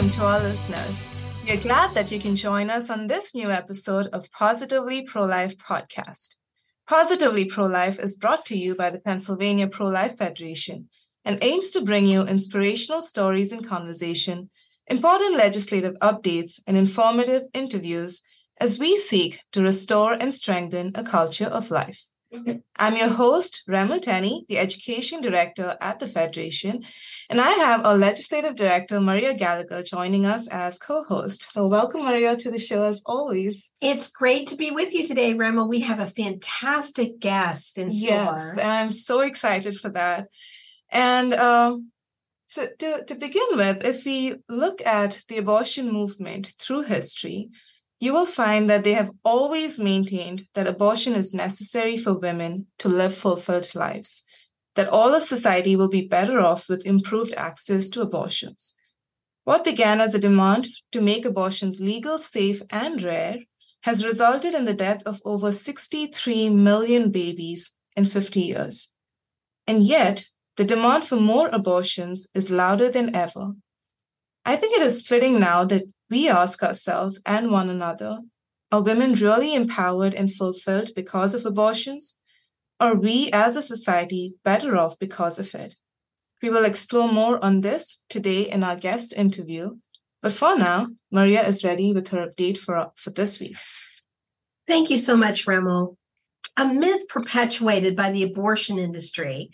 welcome to our listeners. We are glad that you can join us on this new episode of Positively Pro Life podcast. Positively Pro Life is brought to you by the Pennsylvania Pro Life Federation and aims to bring you inspirational stories and conversation, important legislative updates, and informative interviews as we seek to restore and strengthen a culture of life. I'm your host, Remo Tenney, the Education Director at the Federation, and I have our Legislative Director, Maria Gallagher, joining us as co host. So, welcome, Maria, to the show as always. It's great to be with you today, Remo. We have a fantastic guest in store. Yes, and I'm so excited for that. And um, so, to, to begin with, if we look at the abortion movement through history, you will find that they have always maintained that abortion is necessary for women to live fulfilled lives, that all of society will be better off with improved access to abortions. What began as a demand to make abortions legal, safe, and rare has resulted in the death of over 63 million babies in 50 years. And yet, the demand for more abortions is louder than ever. I think it is fitting now that we ask ourselves and one another are women really empowered and fulfilled because of abortions? Are we as a society better off because of it? We will explore more on this today in our guest interview. But for now, Maria is ready with her update for, for this week. Thank you so much, Remo. A myth perpetuated by the abortion industry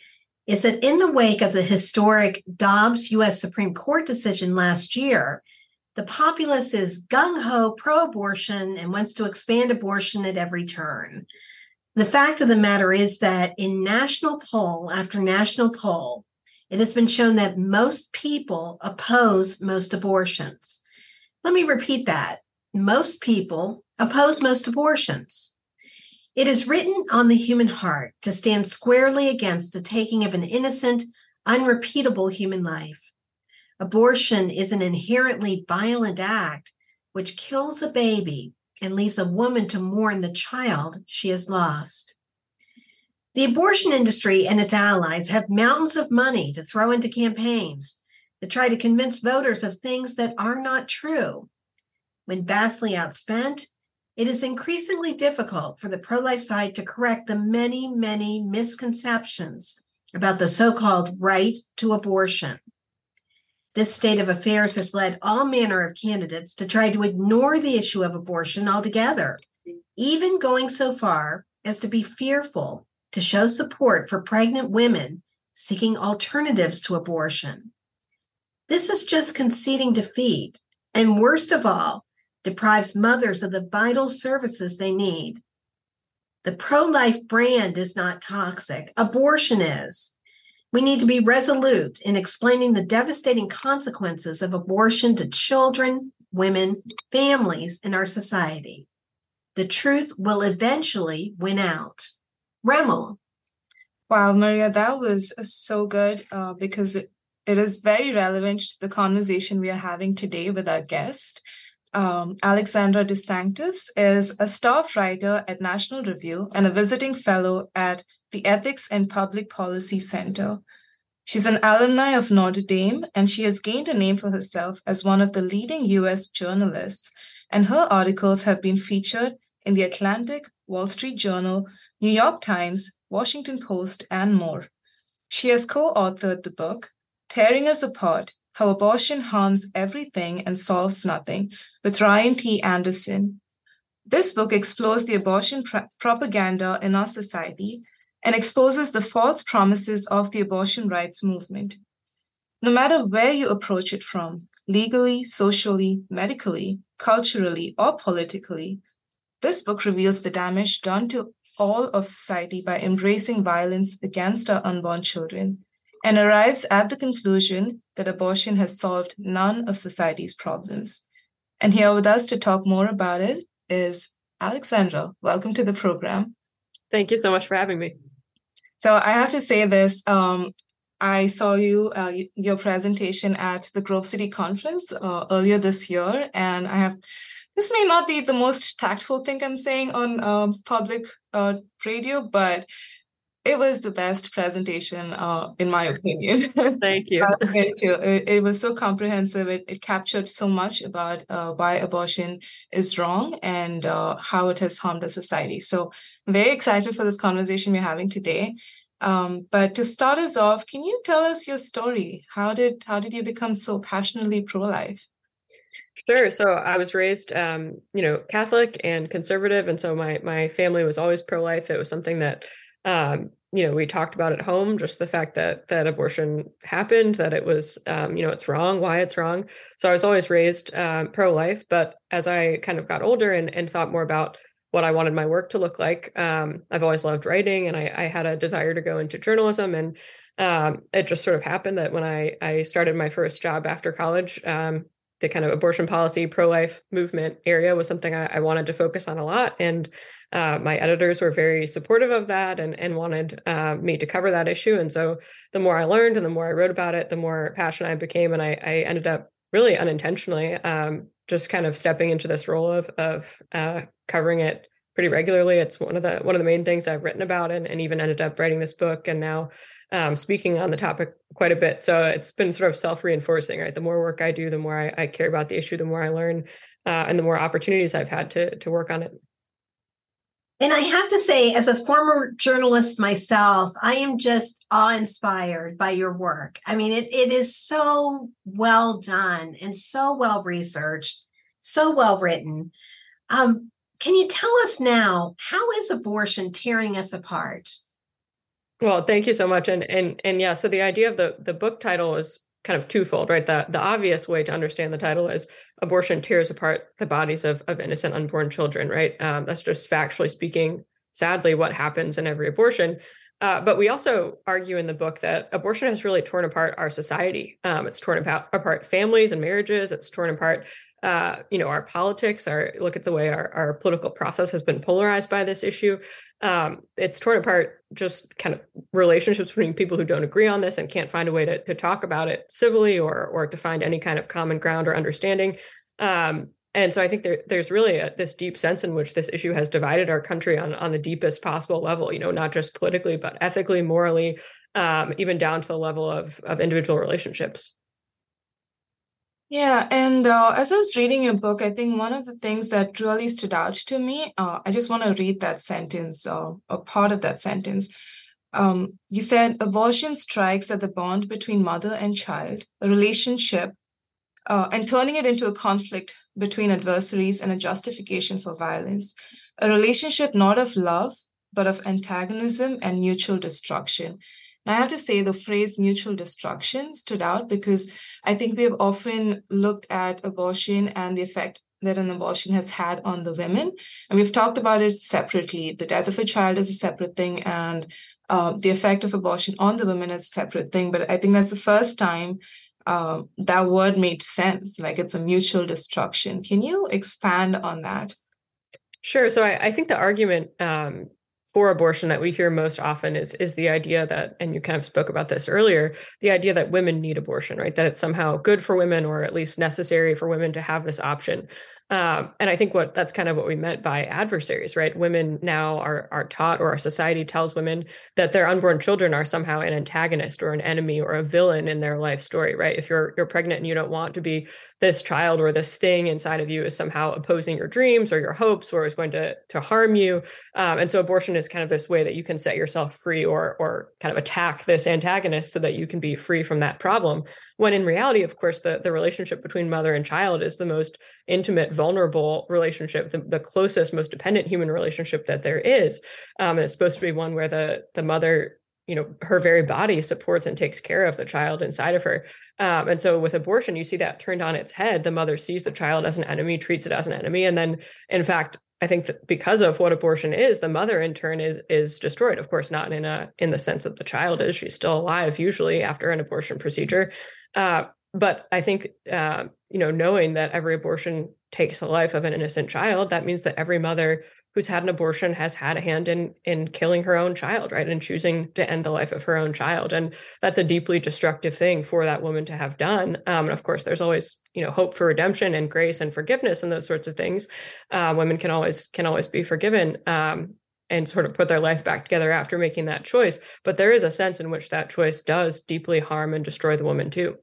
is that in the wake of the historic Dobbs U.S. Supreme Court decision last year, the populace is gung ho pro abortion and wants to expand abortion at every turn. The fact of the matter is that in national poll after national poll, it has been shown that most people oppose most abortions. Let me repeat that. Most people oppose most abortions. It is written on the human heart to stand squarely against the taking of an innocent, unrepeatable human life. Abortion is an inherently violent act which kills a baby and leaves a woman to mourn the child she has lost. The abortion industry and its allies have mountains of money to throw into campaigns to try to convince voters of things that are not true. When vastly outspent, it is increasingly difficult for the pro life side to correct the many, many misconceptions about the so called right to abortion. This state of affairs has led all manner of candidates to try to ignore the issue of abortion altogether, even going so far as to be fearful to show support for pregnant women seeking alternatives to abortion. This is just conceding defeat, and worst of all, deprives mothers of the vital services they need. The pro life brand is not toxic, abortion is. We need to be resolute in explaining the devastating consequences of abortion to children, women, families in our society. The truth will eventually win out. Remo. Wow, Maria, that was so good uh, because it, it is very relevant to the conversation we are having today with our guest. Um, Alexandra DeSanctis is a staff writer at National Review and a visiting fellow at the Ethics and Public Policy Center. She's an alumni of Notre Dame, and she has gained a name for herself as one of the leading US journalists, and her articles have been featured in The Atlantic, Wall Street Journal, New York Times, Washington Post, and more. She has co authored the book, Tearing Us Apart How Abortion Harms Everything and Solves Nothing, with Ryan T. Anderson. This book explores the abortion pra- propaganda in our society and exposes the false promises of the abortion rights movement. No matter where you approach it from, legally, socially, medically, culturally, or politically, this book reveals the damage done to all of society by embracing violence against our unborn children and arrives at the conclusion that abortion has solved none of society's problems. And here with us to talk more about it is Alexandra. Welcome to the program. Thank you so much for having me. So I have to say this. Um, I saw you uh, your presentation at the Grove City conference uh, earlier this year, and I have. This may not be the most tactful thing I'm saying on uh, public uh, radio, but it was the best presentation, uh, in my opinion. Thank you. it, it, was so comprehensive. It, it captured so much about uh, why abortion is wrong and uh, how it has harmed the society. So, I'm very excited for this conversation we're having today. Um, but to start us off, can you tell us your story? How did how did you become so passionately pro-life? Sure. So I was raised, um, you know, Catholic and conservative, and so my my family was always pro-life. It was something that um, you know we talked about at home just the fact that that abortion happened that it was um, you know it's wrong why it's wrong. So i was always raised um, pro-life but as i kind of got older and, and thought more about what i wanted my work to look like um, i've always loved writing and I, I, had a desire to go into journalism and um, it just sort of happened that when i i started my first job after college um, the kind of abortion policy pro-life movement area was something I, I wanted to focus on a lot. And uh, my editors were very supportive of that and, and wanted uh, me to cover that issue. And so the more I learned and the more I wrote about it, the more passionate I became. And I, I ended up really unintentionally um, just kind of stepping into this role of, of uh, covering it pretty regularly. It's one of the one of the main things I've written about and, and even ended up writing this book and now um, speaking on the topic quite a bit. So it's been sort of self-reinforcing, right? The more work I do, the more I, I care about the issue, the more I learn, uh, and the more opportunities I've had to to work on it. And I have to say, as a former journalist myself, I am just awe inspired by your work. I mean, it, it is so well done and so well researched, so well written. Um, can you tell us now how is abortion tearing us apart? Well, thank you so much. And and and yeah, so the idea of the the book title is kind of twofold, right? The the obvious way to understand the title is abortion tears apart the bodies of of innocent unborn children, right? Um, that's just factually speaking, sadly, what happens in every abortion. Uh, but we also argue in the book that abortion has really torn apart our society. Um, it's torn apart, apart families and marriages. It's torn apart uh, you know, our politics, our look at the way our, our political process has been polarized by this issue. Um, it's torn apart just kind of relationships between people who don't agree on this and can't find a way to, to talk about it civilly or or to find any kind of common ground or understanding. Um, and so I think there, there's really a, this deep sense in which this issue has divided our country on, on the deepest possible level, you know, not just politically, but ethically, morally, um, even down to the level of, of individual relationships. Yeah, and uh, as I was reading your book, I think one of the things that really stood out to me, uh, I just want to read that sentence or a part of that sentence. Um, you said abortion strikes at the bond between mother and child, a relationship, uh, and turning it into a conflict between adversaries and a justification for violence, a relationship not of love, but of antagonism and mutual destruction. I have to say the phrase mutual destruction stood out because I think we have often looked at abortion and the effect that an abortion has had on the women. And we've talked about it separately. The death of a child is a separate thing, and uh, the effect of abortion on the women is a separate thing. But I think that's the first time uh, that word made sense. Like it's a mutual destruction. Can you expand on that? Sure. So I, I think the argument um, for abortion that we hear most often is is the idea that and you kind of spoke about this earlier the idea that women need abortion right? That it's somehow good for women or at least necessary for women to have this option um, and I think what that's kind of what we meant by adversaries, right? Women now are are taught, or our society tells women that their unborn children are somehow an antagonist or an enemy or a villain in their life story, right? If you're you're pregnant and you don't want to be this child or this thing inside of you is somehow opposing your dreams or your hopes or is going to to harm you, um, and so abortion is kind of this way that you can set yourself free or or kind of attack this antagonist so that you can be free from that problem. When in reality, of course, the the relationship between mother and child is the most intimate vulnerable relationship, the, the closest, most dependent human relationship that there is. Um, and it's supposed to be one where the the mother, you know, her very body supports and takes care of the child inside of her. Um, and so with abortion, you see that turned on its head. The mother sees the child as an enemy, treats it as an enemy, and then, in fact, I think that because of what abortion is, the mother in turn is is destroyed. Of course, not in a in the sense that the child is; she's still alive usually after an abortion procedure. Uh, but I think uh, you know, knowing that every abortion takes the life of an innocent child, that means that every mother who's had an abortion has had a hand in in killing her own child, right, and choosing to end the life of her own child, and that's a deeply destructive thing for that woman to have done. Um, and of course, there's always you know hope for redemption and grace and forgiveness and those sorts of things. Uh, women can always can always be forgiven. Um, and sort of put their life back together after making that choice. But there is a sense in which that choice does deeply harm and destroy the woman too.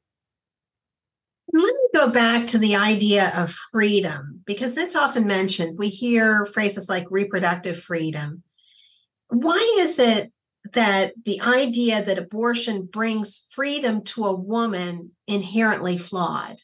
Let me go back to the idea of freedom because that's often mentioned. We hear phrases like reproductive freedom. Why is it that the idea that abortion brings freedom to a woman inherently flawed?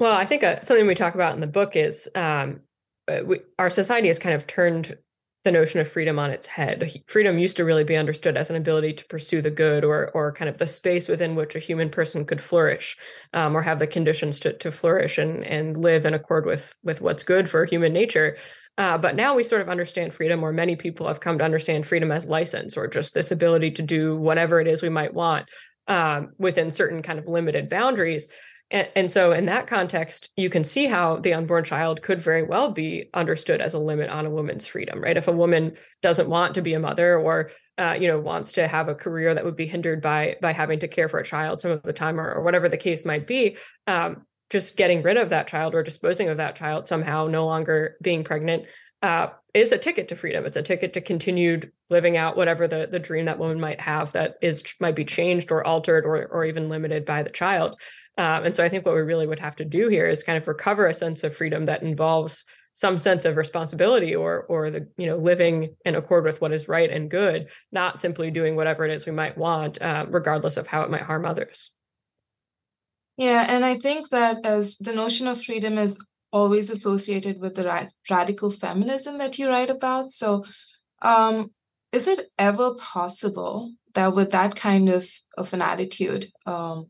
Well, I think uh, something we talk about in the book is um, uh, we, our society has kind of turned the notion of freedom on its head. Freedom used to really be understood as an ability to pursue the good or or kind of the space within which a human person could flourish um, or have the conditions to, to flourish and, and live in accord with, with what's good for human nature. Uh, but now we sort of understand freedom, or many people have come to understand freedom as license or just this ability to do whatever it is we might want um, within certain kind of limited boundaries. And, and, so, in that context, you can see how the unborn child could very well be understood as a limit on a woman's freedom, right? If a woman doesn't want to be a mother, or uh, you know, wants to have a career that would be hindered by by having to care for a child some of the time, or, or whatever the case might be, um, just getting rid of that child or disposing of that child somehow, no longer being pregnant, uh, is a ticket to freedom. It's a ticket to continued living out whatever the the dream that woman might have that is might be changed or altered or or even limited by the child. Um, and so I think what we really would have to do here is kind of recover a sense of freedom that involves some sense of responsibility or or the you know living in accord with what is right and good, not simply doing whatever it is we might want, uh, regardless of how it might harm others. Yeah, and I think that as the notion of freedom is always associated with the ra- radical feminism that you write about. So, um, is it ever possible that with that kind of, of an attitude, um,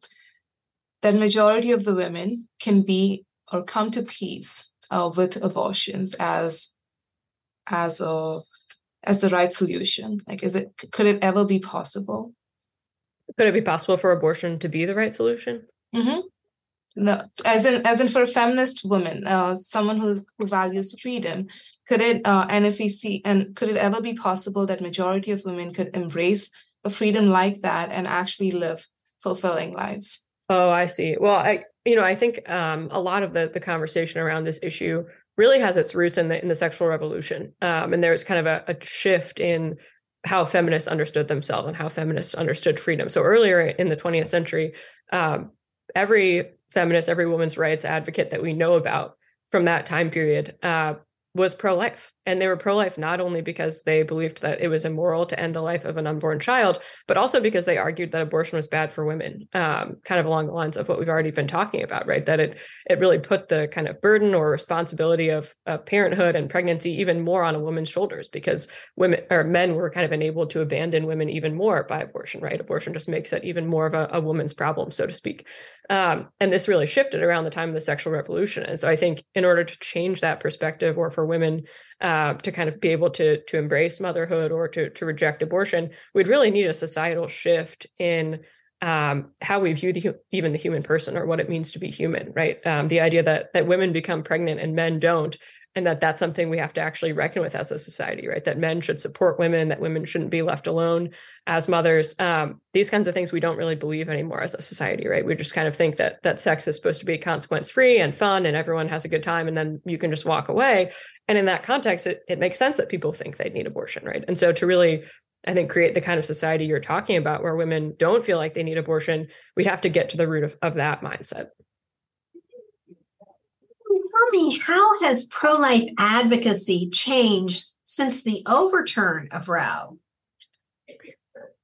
that majority of the women can be or come to peace uh, with abortions as as a as the right solution like is it could it ever be possible could it be possible for abortion to be the right solution mm-hmm. No as in as in for a feminist woman uh, someone who's, who values freedom could it uh, and if we see and could it ever be possible that majority of women could embrace a freedom like that and actually live fulfilling lives Oh, I see. Well, I you know I think um, a lot of the the conversation around this issue really has its roots in the in the sexual revolution, um, and there's kind of a, a shift in how feminists understood themselves and how feminists understood freedom. So earlier in the 20th century, um, every feminist, every woman's rights advocate that we know about from that time period uh, was pro-life and they were pro-life not only because they believed that it was immoral to end the life of an unborn child but also because they argued that abortion was bad for women um, kind of along the lines of what we've already been talking about right? That it it really put the kind of burden or responsibility of, of parenthood and pregnancy even more on a woman's shoulders because women or men were kind of enabled to abandon women even more by abortion right? Abortion just makes it even more of a, a woman's problem so to speak. Um, and this really shifted around the time of the sexual revolution. And so i think in order to change that perspective or for women uh, to kind of be able to to embrace motherhood or to to reject abortion, we'd really need a societal shift in um, how we view the even the human person or what it means to be human. Right, um, the idea that that women become pregnant and men don't and that that's something we have to actually reckon with as a society right? That men should support women that women shouldn't be left alone as mothers. Um, these kinds of things we don't really believe anymore as a society right? We just kind of think that that sex is supposed to be consequence free and fun and everyone has a good time and then you can just walk away. And in that context it, it makes sense that people think they need abortion right? And so to really I think create the kind of society you're talking about where women don't feel like they need abortion, we'd have to get to the root of, of that mindset me, how has pro life advocacy changed since the overturn of Roe?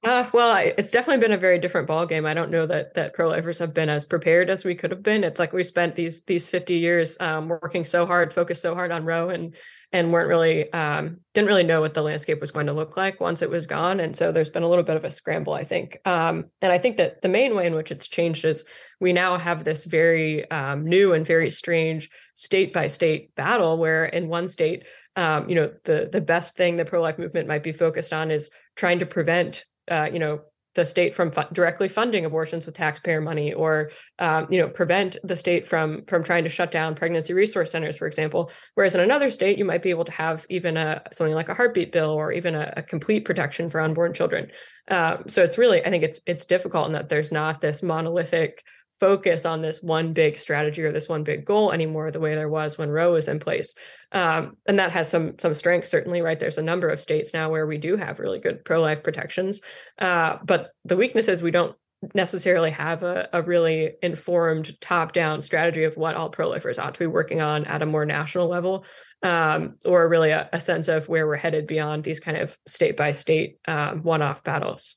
Uh, well, I, it's definitely been a very different ballgame. I don't know that that pro-lifers have been as prepared as we could have been. It's like we spent these these 50 years um, working so hard, focused so hard on Roe, and and weren't really um, didn't really know what the landscape was going to look like once it was gone. And so there's been a little bit of a scramble, I think. Um, and I think that the main way in which it's changed is we now have this very um, new and very strange state by state battle, where in one state, um, you know, the the best thing the pro life movement might be focused on is trying to prevent uh, you know the state from fu- directly funding abortions with taxpayer money or um, you know prevent the state from from trying to shut down pregnancy resource centers for example. Whereas in another state you might be able to have even a something like a heartbeat bill or even a, a complete protection for unborn children. Um, so it's really i think it's it's difficult in that there's not this monolithic focus on this one big strategy or this one big goal anymore the way there was when roe was in place. Um, and that has some some strength certainly right? There's a number of states now where we do have really good pro-life protections. Uh, but the weakness is we don't necessarily have a, a really informed top-down strategy of what all pro-lifers ought to be working on at a more national level um, or really a, a, sense of where we're headed beyond these kind of state by state um, one-off battles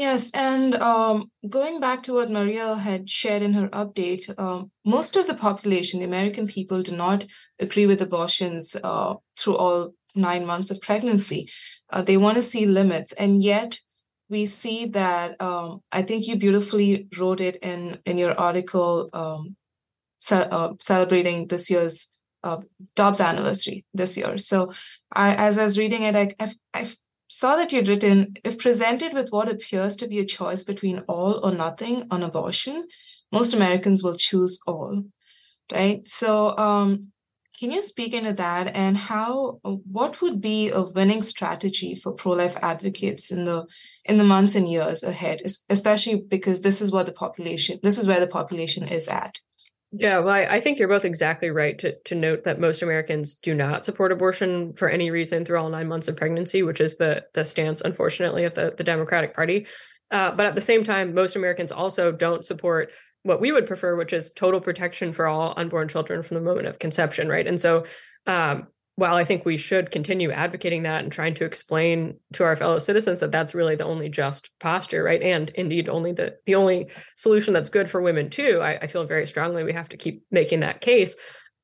Yes, and um, going back to what Maria had shared in her update, um, most of the population, the American people, do not agree with abortions uh, through all nine months of pregnancy. Uh, they want to see limits, and yet we see that. Um, I think you beautifully wrote it in in your article um, ce- uh, celebrating this year's uh, Dobbs anniversary this year. So, I, as I was reading it, I, I, I saw that you'd written if presented with what appears to be a choice between all or nothing on abortion, most Americans will choose all. Right. So, um, can you speak into that and how what would be a winning strategy for pro-life advocates in the in the months and years ahead, especially because this is what the population this is where the population is at? Yeah, well, I, I, think you're both exactly right to to note that most Americans do not support abortion for any reason through all nine months of pregnancy, which is the the stance, unfortunately, of the the Democratic Party. Uh, but at the same time, most Americans also don't support what we would prefer, which is total protection for all unborn children from the moment of conception, right? And so, um, while I think we should continue advocating that and trying to explain to our fellow citizens that that's really the only just posture, right? And indeed, only the the only solution that's good for women too. I, I feel very strongly we have to keep making that case.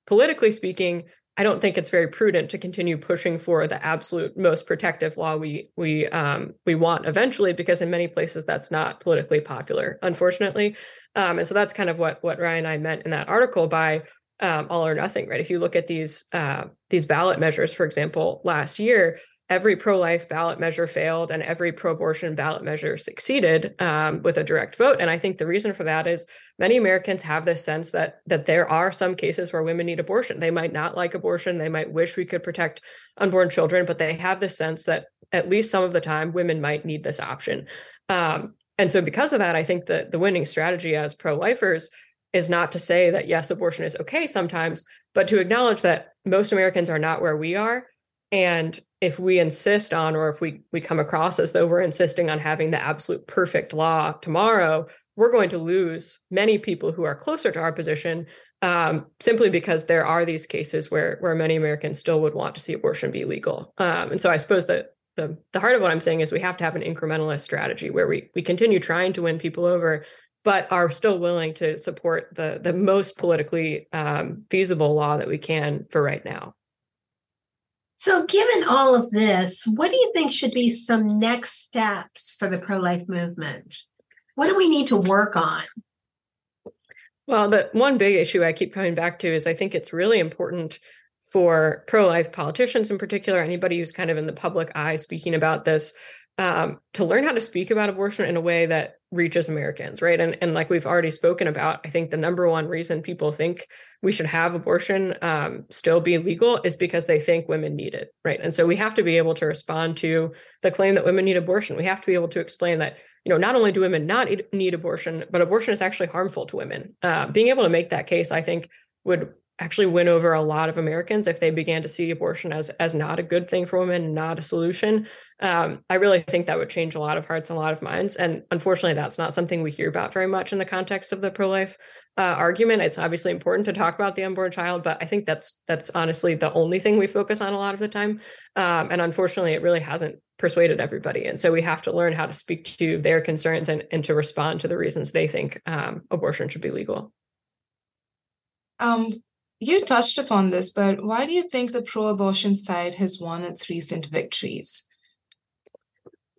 Politically speaking, I don't think it's very prudent to continue pushing for the absolute most protective law we we um, we want eventually, because in many places that's not politically popular, unfortunately. Um, and so that's kind of what what Ryan and I meant in that article by um, all or nothing, right? If you look at these uh, these ballot measures, for example, last year, every pro-life ballot measure failed and every pro-abortion ballot measure succeeded um, with a direct vote. And I think the reason for that is many Americans have this sense that that there are some cases where women need abortion. They might not like abortion. They might wish we could protect unborn children, but they have this sense that at least some of the time women might need this option. Um, and so because of that, I think that the winning strategy as pro-lifers is not to say that yes, abortion is okay sometimes, but to acknowledge that most Americans are not where we are. And if we insist on, or if we we come across as though we're insisting on having the absolute perfect law tomorrow, we're going to lose many people who are closer to our position um, simply because there are these cases where where many Americans still would want to see abortion be legal. Um, and so I suppose that the the heart of what I'm saying is we have to have an incrementalist strategy where we we continue trying to win people over but are still willing to support the the most politically um, feasible law that we can for right now. So, given all of this, what do you think should be some next steps for the pro life movement? What do we need to work on? Well, the one big issue I keep coming back to is I think it's really important for pro life politicians in particular, anybody who's kind of in the public eye speaking about this, um, to learn how to speak about abortion in a way that reaches Americans, right? And and like we've already spoken about, I think the number one reason people think we should have abortion um, still be legal is because they think women need it, right? And so we have to be able to respond to the claim that women need abortion. We have to be able to explain that you know not only do women not need abortion, but abortion is actually harmful to women. Uh, being able to make that case, I think, would actually win over a lot of Americans if they began to see abortion as as not a good thing for women, not a solution. Um, I really think that would change a lot of hearts and a lot of minds. And unfortunately, that's not something we hear about very much in the context of the pro life uh, argument. It's obviously important to talk about the unborn child, but I think that's that's honestly the only thing we focus on a lot of the time. Um, and unfortunately, it really hasn't persuaded everybody. And so we have to learn how to speak to their concerns and, and to respond to the reasons they think um, abortion should be legal. Um, you touched upon this, but why do you think the pro abortion side has won its recent victories?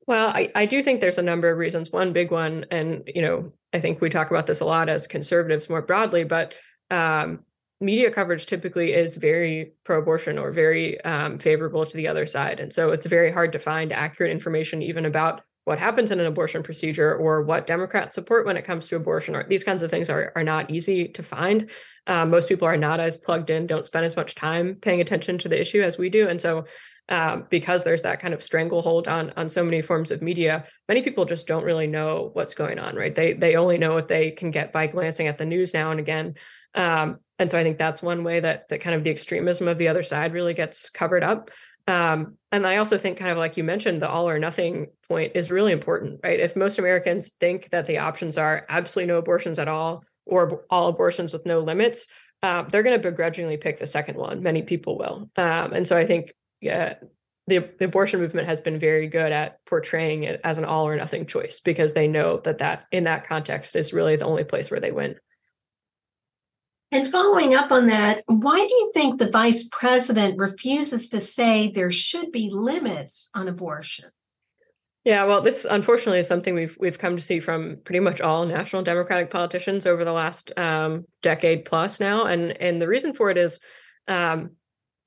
Well, I, I do think there's a number of reasons. One big one, and you know, I think we talk about this a lot as conservatives more broadly, but um, media coverage typically is very pro-abortion or very um, favorable to the other side, and so it's very hard to find accurate information even about what happens in an abortion procedure or what Democrats support when it comes to abortion. Or these kinds of things are are not easy to find. Um, most people are not as plugged in, don't spend as much time paying attention to the issue as we do, and so um, because there's that kind of stranglehold on on so many forms of media, many people just don't really know what's going on. Right? They they only know what they can get by glancing at the news now and again. Um, and so I think that's one way that that kind of the extremism of the other side really gets covered up. Um, and I also think, kind of like you mentioned, the all or nothing point is really important, right? If most Americans think that the options are absolutely no abortions at all or all abortions with no limits, um, they're going to begrudgingly pick the second one. Many people will. Um, and so I think, yeah, the, the, abortion movement has been very good at portraying it as an all or nothing choice because they know that that in that context is really the only place where they win. And following up on that, why do you think the vice president refuses to say there should be limits on abortion? Yeah, well, this unfortunately is something we've we've come to see from pretty much all national Democratic politicians over the last um, decade plus now, and and the reason for it is, um,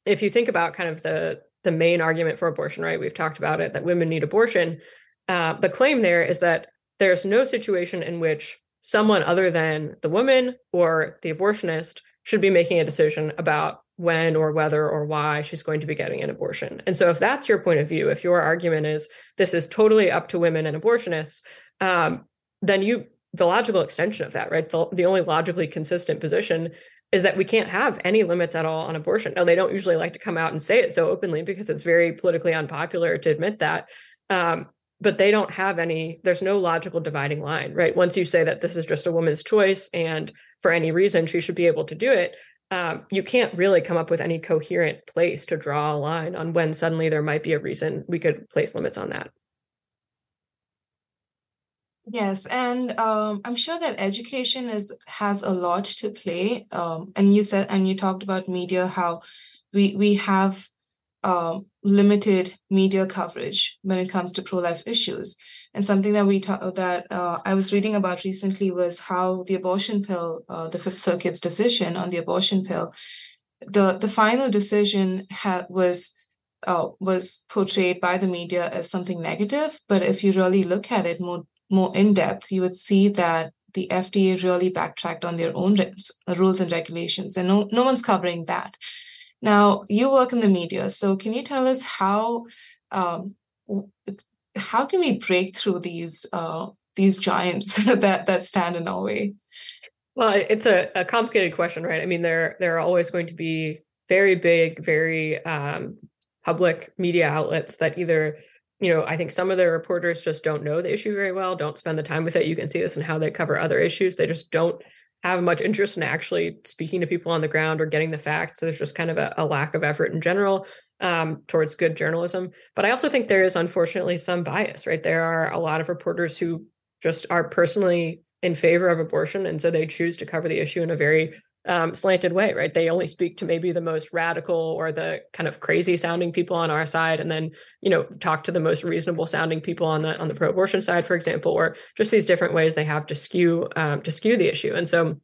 if you think about kind of the the main argument for abortion, right? We've talked about it that women need abortion. Uh, the claim there is that there's no situation in which someone other than the woman or the abortionist should be making a decision about when or whether or why she's going to be getting an abortion. And so, if that's your point of view, if your argument is this is totally up to women and abortionists, um, then you the logical extension of that, right? The, the only logically consistent position is that we can't have any limits at all on abortion. Now, they don't usually like to come out and say it so openly because it's very politically unpopular to admit that. Um, but they don't have any there's no logical dividing line right? Once you say that this is just a woman's choice and for any reason she should be able to do it um, you can't really come up with any coherent place to draw a line on when suddenly there might be a reason we could place limits on that. Yes and um, i'm sure that education is has a lot to play um, and you said and you talked about media how we we have um, limited media coverage when it comes to pro-life issues. And something that we ta- that uh, I was reading about recently was how the abortion pill, uh, the Fifth Circuit's decision on the abortion pill, the the final decision had was uh, was portrayed by the media as something negative. But if you really look at it more more in depth, you would see that the FDA really backtracked on their own rules and regulations, and no no one's covering that. Now, you work in the media, so can you tell us how um, how can we break through these uh, these giants that that stand in our way? Well, it's a, a complicated question, right? I mean, there there are always going to be very big, very um, public media outlets that either you know, I think some of the reporters just don't know the issue very well, don't spend the time with it. You can see this in how they cover other issues. They just don't have much interest in actually speaking to people on the ground or getting the facts. So there's just kind of a, a lack of effort in general um, towards good journalism. But I also think there is unfortunately some bias, right? There are a lot of reporters who just are personally in favor of abortion. And so they choose to cover the issue in a very um, slanted way, right? They only speak to maybe the most radical or the kind of crazy sounding people on our side, and then you know talk to the most reasonable sounding people on the on the pro-abortion side, for example, or just these different ways they have to skew um, to skew the issue. And so,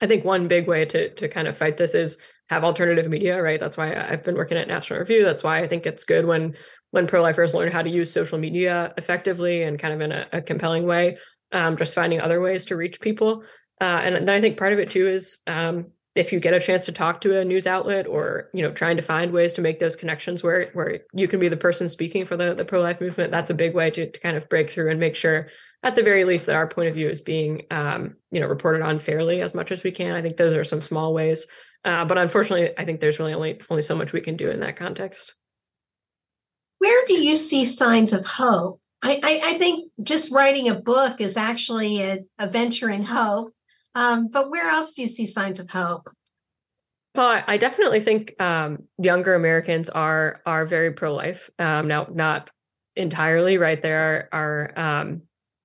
I think one big way to to kind of fight this is have alternative media, right? That's why I've been working at National Review. That's why I think it's good when when pro-lifers learn how to use social media effectively and kind of in a, a compelling way. Um, just finding other ways to reach people. Uh, and then I think part of it too is um, if you get a chance to talk to a news outlet or you know trying to find ways to make those connections where where you can be the person speaking for the, the pro-life movement that's a big way to, to kind of break through and make sure at the very least that our point of view is being um, you know reported on fairly as much as we can. I think those are some small ways. Uh, but unfortunately i think there's really only only so much we can do in that context. Where do you see signs of hope? I i, I think just writing a book is actually a, a venture in hope um, but where else do you see signs of hope? Well, I definitely think um, younger Americans are are very pro life. Um, now, not entirely, right? There are, are um,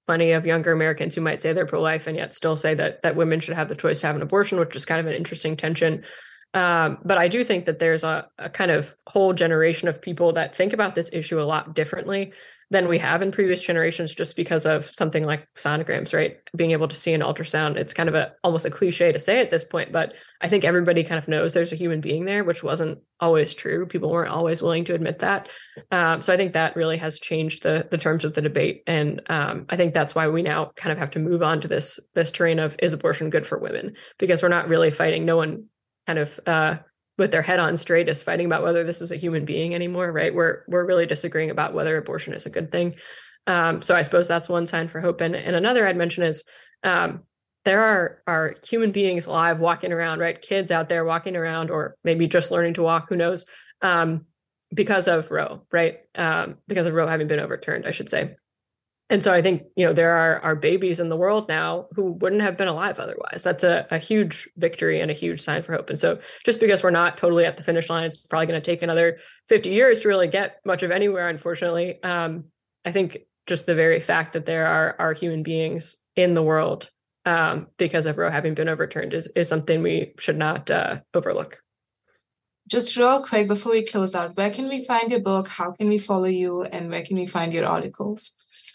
plenty of younger Americans who might say they're pro life and yet still say that that women should have the choice to have an abortion, which is kind of an interesting tension. Um, but I do think that there's a, a, kind of whole generation of people that think about this issue a lot differently than we have in previous generations just because of something like sonograms, right? Being able to see an ultrasound. It's kind of a almost a cliche to say at this point, but I think everybody kind of knows there's a human being there, which wasn't always true. People weren't always willing to admit that. Um, so I think that really has changed the the terms of the debate, and um, I think that's why we now kind of have to move on to this this terrain of is abortion good for women because we're not really fighting. No one kind of uh, with their head on straight is fighting about whether this is a human being anymore, right? We're we're really disagreeing about whether abortion is a good thing. Um, so I suppose that's one sign for hope. And, and another I'd mention is um, there are are human beings alive walking around, right? Kids out there walking around, or maybe just learning to walk. Who knows? Um, because of Roe, right? Um, because of Roe having been overturned, I should say and so I think you know there are babies in the world now who wouldn't have been alive otherwise. That's a, a huge victory and a huge sign for hope. And so just because we're not totally at the finish line, it's probably going to take another 50 years to really get much of anywhere. Unfortunately, um, I think just the very fact that there are are human beings in the world um, because of Roe having been overturned is is something we should not uh, overlook. Just real quick before we close out, where can we find your book? How can we follow you? And where can we find your articles?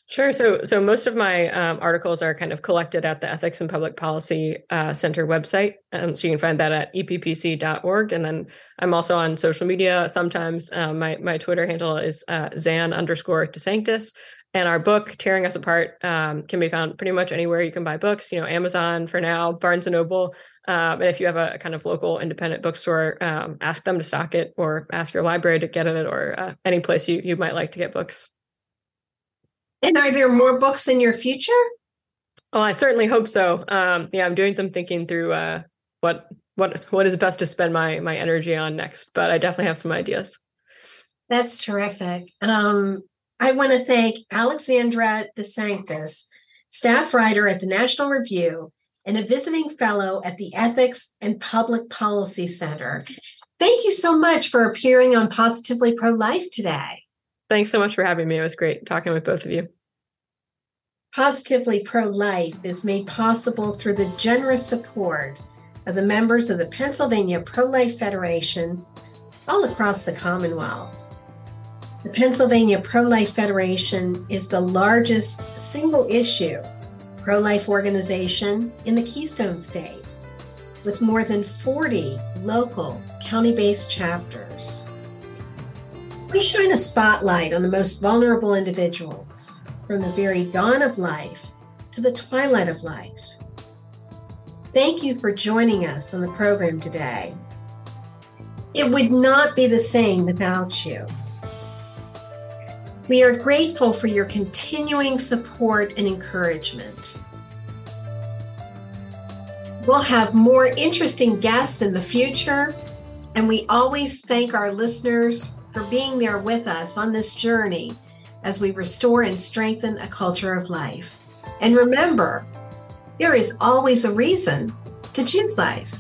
Sure. So, so most of my um, articles are kind of collected at the Ethics and Public Policy uh, Center website. Um, so you can find that at eppc.org. And then I'm also on social media. Sometimes um, my my Twitter handle is uh, Xan underscore DeSanctis. And our book, Tearing Us Apart, um, can be found pretty much anywhere you can buy books. You know, Amazon for now, Barnes and Noble. Um, and if you have a, kind of local independent bookstore, um, ask them to stock it, or ask your library to get it, or uh, any place you you might like to get books. And are there more books in your future? Oh, I certainly hope so. Um, yeah, I'm doing some thinking through uh, what what what is best to spend my my energy on next. But I definitely have some ideas. That's terrific. Um, I want to thank Alexandra DeSanctis, staff writer at the National Review and a visiting fellow at the Ethics and Public Policy Center. Thank you so much for appearing on Positively Pro Life today. Thanks so much for having me. It was great talking with both of you. Positively Pro Life is made possible through the generous support of the members of the Pennsylvania Pro Life Federation all across the Commonwealth. The Pennsylvania Pro Life Federation is the largest single issue pro life organization in the Keystone State, with more than 40 local county based chapters. We shine a spotlight on the most vulnerable individuals from the very dawn of life to the twilight of life. Thank you for joining us on the program today. It would not be the same without you. We are grateful for your continuing support and encouragement. We'll have more interesting guests in the future, and we always thank our listeners for being there with us on this journey as we restore and strengthen a culture of life. And remember, there is always a reason to choose life.